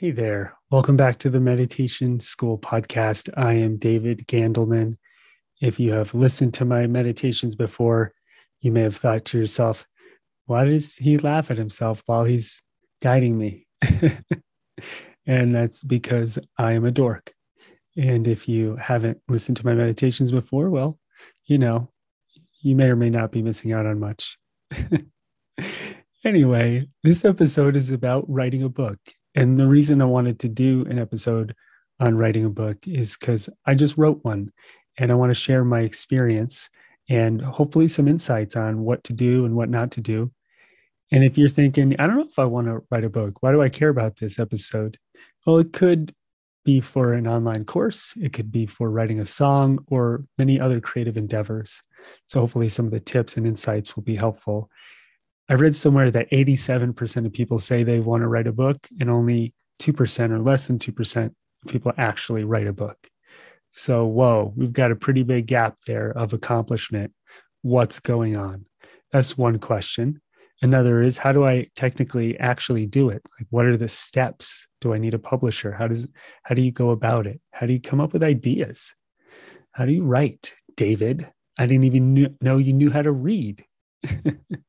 Hey there. Welcome back to the Meditation School podcast. I am David Gandelman. If you have listened to my meditations before, you may have thought to yourself, why does he laugh at himself while he's guiding me? and that's because I am a dork. And if you haven't listened to my meditations before, well, you know, you may or may not be missing out on much. anyway, this episode is about writing a book and the reason I wanted to do an episode on writing a book is because I just wrote one and I want to share my experience and hopefully some insights on what to do and what not to do. And if you're thinking, I don't know if I want to write a book, why do I care about this episode? Well, it could be for an online course, it could be for writing a song or many other creative endeavors. So hopefully some of the tips and insights will be helpful. I read somewhere that 87% of people say they want to write a book, and only 2% or less than 2% of people actually write a book. So, whoa, we've got a pretty big gap there of accomplishment. What's going on? That's one question. Another is how do I technically actually do it? Like, what are the steps? Do I need a publisher? How does how do you go about it? How do you come up with ideas? How do you write, David? I didn't even know you knew how to read.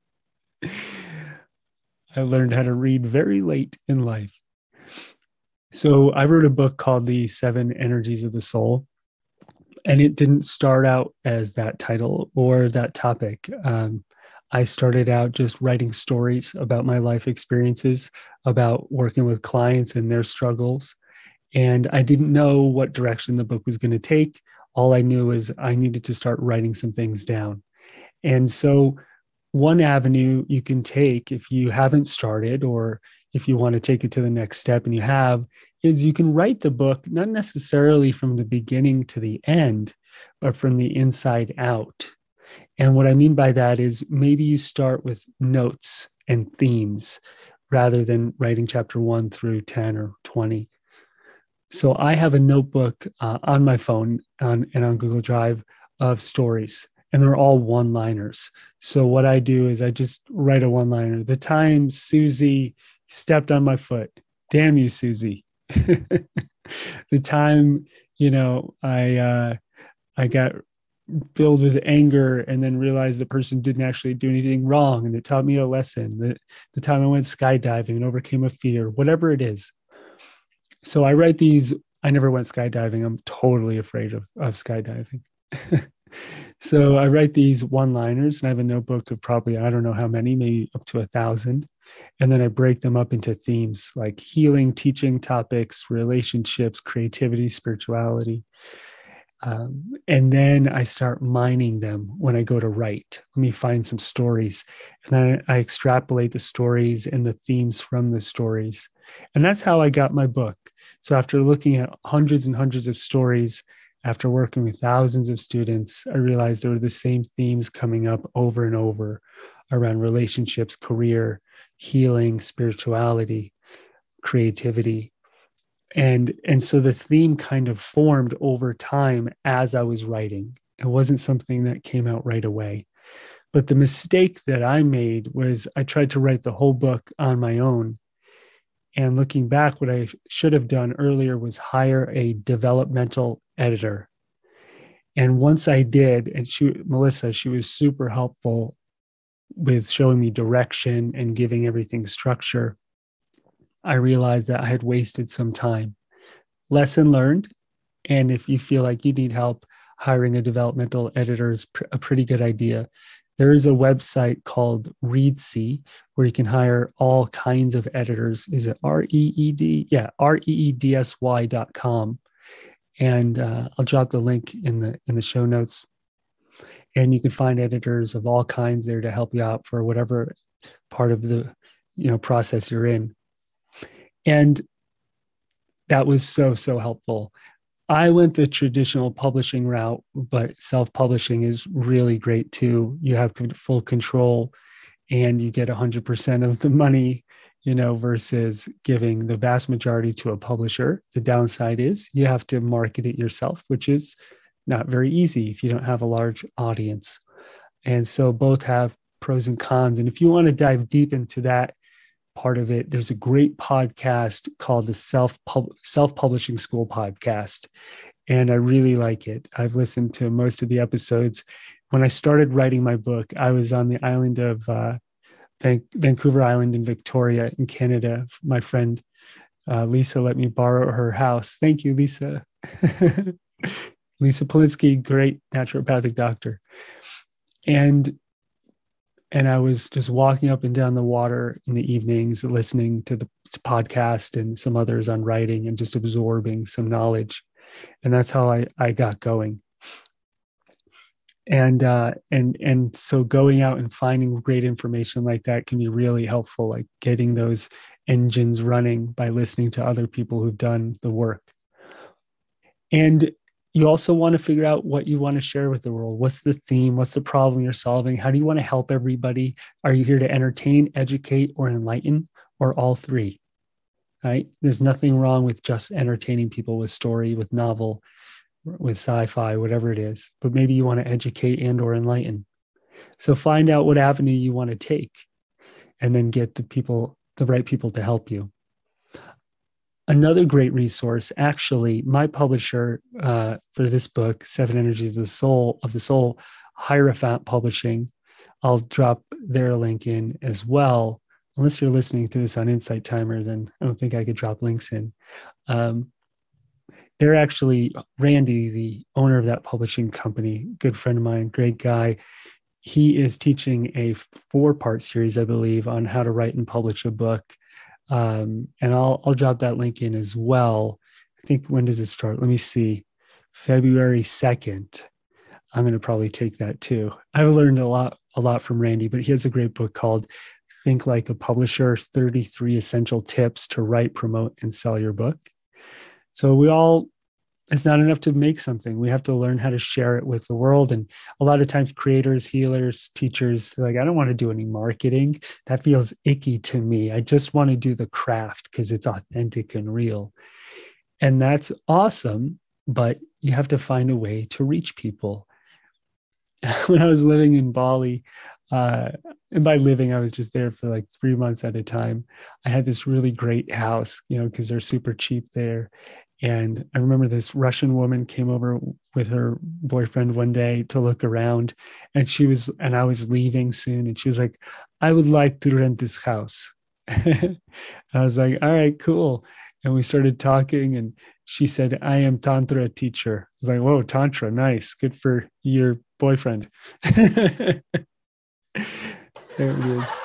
I learned how to read very late in life. So I wrote a book called The Seven Energies of the Soul. And it didn't start out as that title or that topic. Um, I started out just writing stories about my life experiences, about working with clients and their struggles. And I didn't know what direction the book was going to take. All I knew is I needed to start writing some things down. And so one avenue you can take if you haven't started or if you want to take it to the next step and you have is you can write the book not necessarily from the beginning to the end but from the inside out. And what i mean by that is maybe you start with notes and themes rather than writing chapter 1 through 10 or 20 so i have a notebook uh, on my phone on, and on google drive of stories and they're all one liners. So what I do is I just write a one liner. The time Susie stepped on my foot. Damn you, Susie. the time, you know, I uh I got filled with anger and then realized the person didn't actually do anything wrong and it taught me a lesson. The, the time I went skydiving and overcame a fear, whatever it is. So I write these. I never went skydiving. I'm totally afraid of, of skydiving. so I write these one liners and I have a notebook of probably, I don't know how many, maybe up to a thousand. And then I break them up into themes like healing, teaching topics, relationships, creativity, spirituality. Um, and then I start mining them when I go to write. Let me find some stories. And then I extrapolate the stories and the themes from the stories. And that's how I got my book. So after looking at hundreds and hundreds of stories, after working with thousands of students, I realized there were the same themes coming up over and over around relationships, career, healing, spirituality, creativity. And, and so the theme kind of formed over time as I was writing. It wasn't something that came out right away. But the mistake that I made was I tried to write the whole book on my own. And looking back, what I should have done earlier was hire a developmental editor. And once I did, and she, Melissa, she was super helpful with showing me direction and giving everything structure. I realized that I had wasted some time. Lesson learned. And if you feel like you need help, hiring a developmental editor is pr- a pretty good idea. There is a website called Reedsy where you can hire all kinds of editors. Is it R E E D? Yeah, R E E D S Y dot com and uh, I'll drop the link in the in the show notes. And you can find editors of all kinds there to help you out for whatever part of the you know process you're in. And that was so so helpful. I went the traditional publishing route, but self-publishing is really great too. You have full control and you get 100% of the money you know, versus giving the vast majority to a publisher. The downside is you have to market it yourself, which is not very easy if you don't have a large audience. And so both have pros and cons. And if you want to dive deep into that part of it. There's a great podcast called the Self Self Publishing School podcast, and I really like it. I've listened to most of the episodes. When I started writing my book, I was on the island of uh, Vancouver Island in Victoria in Canada. My friend uh, Lisa let me borrow her house. Thank you, Lisa. Lisa Polinsky, great naturopathic doctor. And and I was just walking up and down the water in the evenings, listening to the podcast and some others on writing and just absorbing some knowledge. And that's how I, I got going. And uh, and and so going out and finding great information like that can be really helpful, like getting those engines running by listening to other people who've done the work. And you also want to figure out what you want to share with the world. What's the theme? What's the problem you're solving? How do you want to help everybody? Are you here to entertain, educate, or enlighten, or all three? Right? There's nothing wrong with just entertaining people with story, with novel, with sci-fi, whatever it is. But maybe you want to educate and or enlighten. So find out what avenue you want to take, and then get the people, the right people, to help you. Another great resource, actually, my publisher uh, for this book, Seven Energies of the Soul of the Soul, Hierophant Publishing. I'll drop their link in as well. Unless you're listening to this on Insight Timer, then I don't think I could drop links in. Um, they're actually Randy, the owner of that publishing company, good friend of mine, great guy. He is teaching a four part series, I believe, on how to write and publish a book um, and I'll I'll drop that link in as well. I think when does it start? Let me see. February second. I'm going to probably take that too. I've learned a lot a lot from Randy, but he has a great book called Think Like a Publisher: 33 Essential Tips to Write, Promote, and Sell Your Book. So we all it's not enough to make something. We have to learn how to share it with the world. And a lot of times, creators, healers, teachers, like, I don't want to do any marketing. That feels icky to me. I just want to do the craft because it's authentic and real. And that's awesome. But you have to find a way to reach people. when I was living in Bali, uh, and by living, I was just there for like three months at a time. I had this really great house, you know, because they're super cheap there. And I remember this Russian woman came over with her boyfriend one day to look around, and she was, and I was leaving soon, and she was like, I would like to rent this house. I was like, all right, cool. And we started talking, and she said, I am Tantra teacher. I was like, whoa, Tantra, nice. Good for your boyfriend. there it is.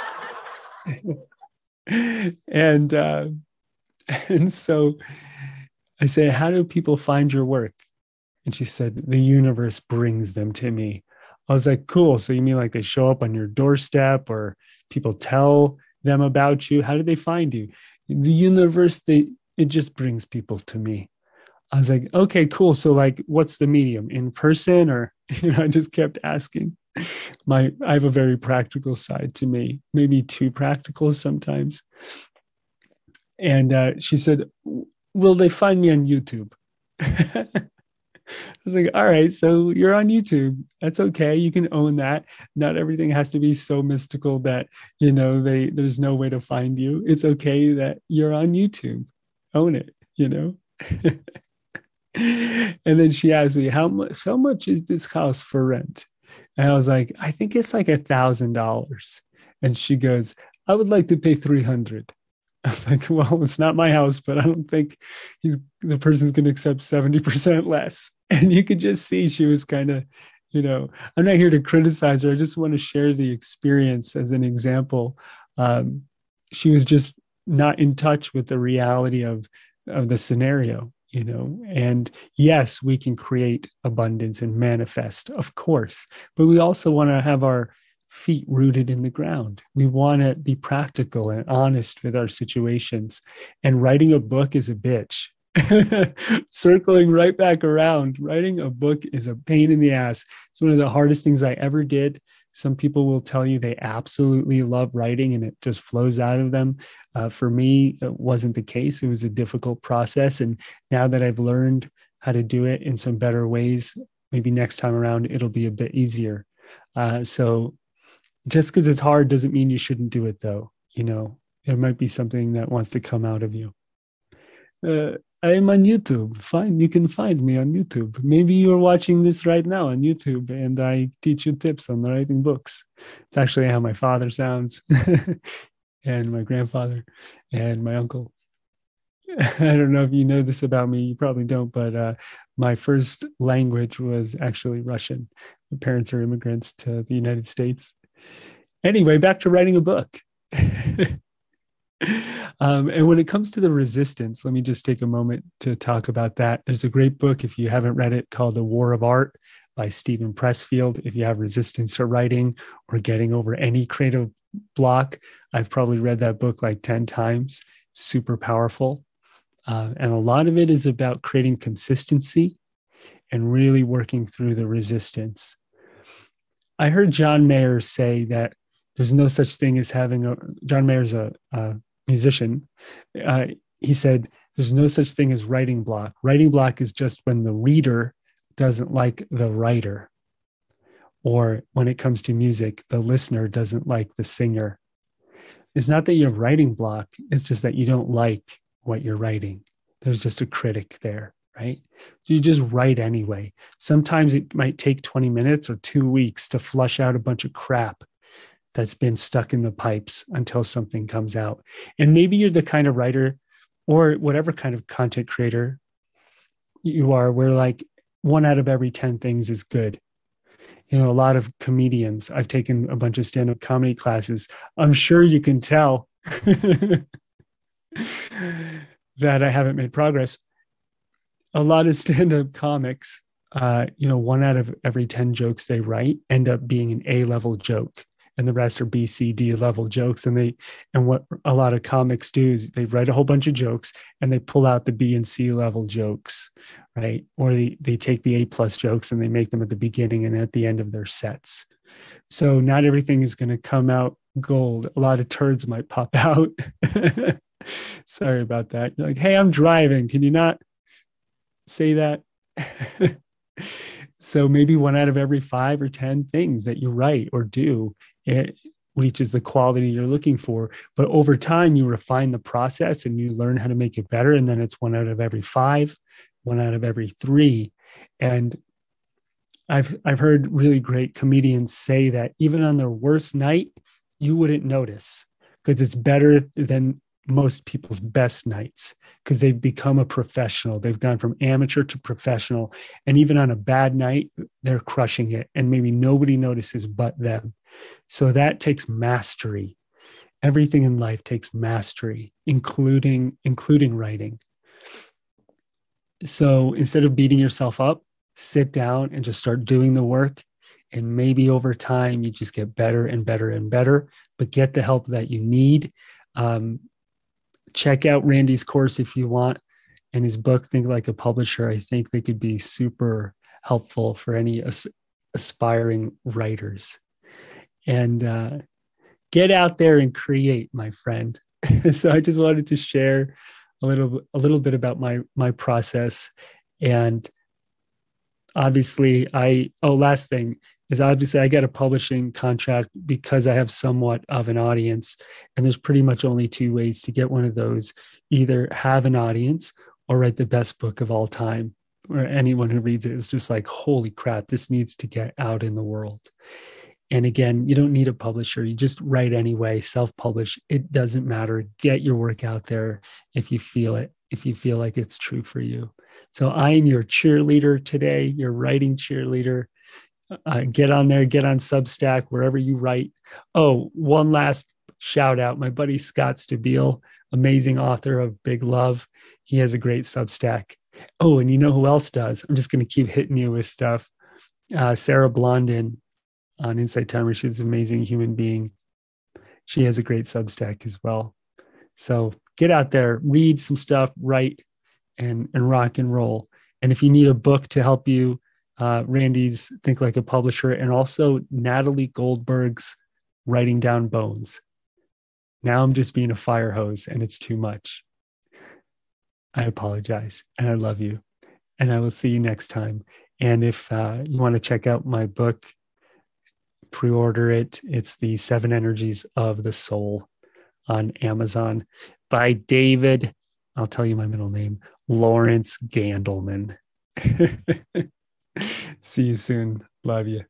and, uh, and so, I said, How do people find your work? And she said, The universe brings them to me. I was like, Cool. So you mean like they show up on your doorstep or people tell them about you? How do they find you? The universe, they, it just brings people to me. I was like, okay, cool. So like, what's the medium in person or, you know, I just kept asking my, I have a very practical side to me, maybe too practical sometimes. And uh, she said, will they find me on YouTube? I was like, all right, so you're on YouTube. That's okay. You can own that. Not everything has to be so mystical that, you know, they there's no way to find you. It's okay that you're on YouTube. Own it, you know? and then she asked me, how much how much is this house for rent? And I was like, I think it's like a thousand dollars. And she goes, I would like to pay 300. I was like, well, it's not my house, but I don't think he's the person's going to accept 70% less. And you could just see she was kind of, you know, I'm not here to criticize her. I just want to share the experience as an example. Um, she was just not in touch with the reality of of the scenario, you know. And yes, we can create abundance and manifest, of course, but we also want to have our feet rooted in the ground. We want to be practical and honest with our situations. And writing a book is a bitch. Circling right back around, writing a book is a pain in the ass. It's one of the hardest things I ever did. Some people will tell you they absolutely love writing and it just flows out of them. Uh, for me, it wasn't the case. It was a difficult process. And now that I've learned how to do it in some better ways, maybe next time around it'll be a bit easier. Uh, so just because it's hard doesn't mean you shouldn't do it though you know there might be something that wants to come out of you. Uh, I'm on YouTube. Fine, you can find me on YouTube. Maybe you're watching this right now on YouTube, and I teach you tips on writing books. It's actually how my father sounds, and my grandfather, and my uncle. I don't know if you know this about me. You probably don't, but uh, my first language was actually Russian. My parents are immigrants to the United States. Anyway, back to writing a book. um, and when it comes to the resistance, let me just take a moment to talk about that. There's a great book, if you haven't read it, called The War of Art by Steven Pressfield. If you have resistance to writing or getting over any creative block, I've probably read that book like 10 times. Super powerful. Uh, and a lot of it is about creating consistency and really working through the resistance. I heard John Mayer say that there's no such thing as having a, John Mayer's a, a musician. Uh, he said, there's no such thing as writing block. Writing block is just when the reader doesn't like the writer. Or when it comes to music, the listener doesn't like the singer. It's not that you have writing block, it's just that you don't like what you're writing. There's just a critic there, right? So you just write anyway. Sometimes it might take 20 minutes or two weeks to flush out a bunch of crap that's been stuck in the pipes until something comes out. And maybe you're the kind of writer or whatever kind of content creator you are, where like one out of every 10 things is good. You know, a lot of comedians, I've taken a bunch of stand up comedy classes. I'm sure you can tell that I haven't made progress. A lot of stand up comics, uh, you know, one out of every 10 jokes they write end up being an A level joke. And the rest are B, C, D level jokes. And they, and what a lot of comics do is they write a whole bunch of jokes and they pull out the B and C level jokes, right? Or they, they take the A plus jokes and they make them at the beginning and at the end of their sets. So not everything is going to come out gold. A lot of turds might pop out. Sorry about that. You're like, hey, I'm driving. Can you not say that? so maybe one out of every five or 10 things that you write or do, it reaches the quality you're looking for. But over time, you refine the process and you learn how to make it better. And then it's one out of every five, one out of every three. And I've I've heard really great comedians say that even on their worst night, you wouldn't notice because it's better than most people's best nights because they've become a professional. They've gone from amateur to professional. And even on a bad night, they're crushing it. And maybe nobody notices but them. So that takes mastery. Everything in life takes mastery, including including writing. So instead of beating yourself up, sit down and just start doing the work. And maybe over time, you just get better and better and better, but get the help that you need. Um, check out Randy's course if you want and his book, Think Like a Publisher. I think they could be super helpful for any as- aspiring writers. And uh, get out there and create, my friend. so I just wanted to share a little a little bit about my my process and obviously i oh last thing is obviously I get a publishing contract because I have somewhat of an audience. And there's pretty much only two ways to get one of those either have an audience or write the best book of all time, where anyone who reads it is just like, holy crap, this needs to get out in the world. And again, you don't need a publisher. You just write anyway, self publish. It doesn't matter. Get your work out there if you feel it, if you feel like it's true for you. So I am your cheerleader today, your writing cheerleader uh, get on there, get on Substack, wherever you write. Oh, one last shout out. My buddy Scott Stabile, amazing author of Big Love. He has a great Substack. Oh, and you know who else does? I'm just going to keep hitting you with stuff. Uh, Sarah Blondin on Insight Timer. She's an amazing human being. She has a great Substack as well. So get out there, read some stuff, write, and, and rock and roll. And if you need a book to help you uh, Randy's Think Like a Publisher, and also Natalie Goldberg's Writing Down Bones. Now I'm just being a fire hose and it's too much. I apologize and I love you. And I will see you next time. And if uh, you want to check out my book, pre order it. It's the Seven Energies of the Soul. on Amazon by David. I'll tell you my middle name, Lawrence Gandelman. See you soon. Love you.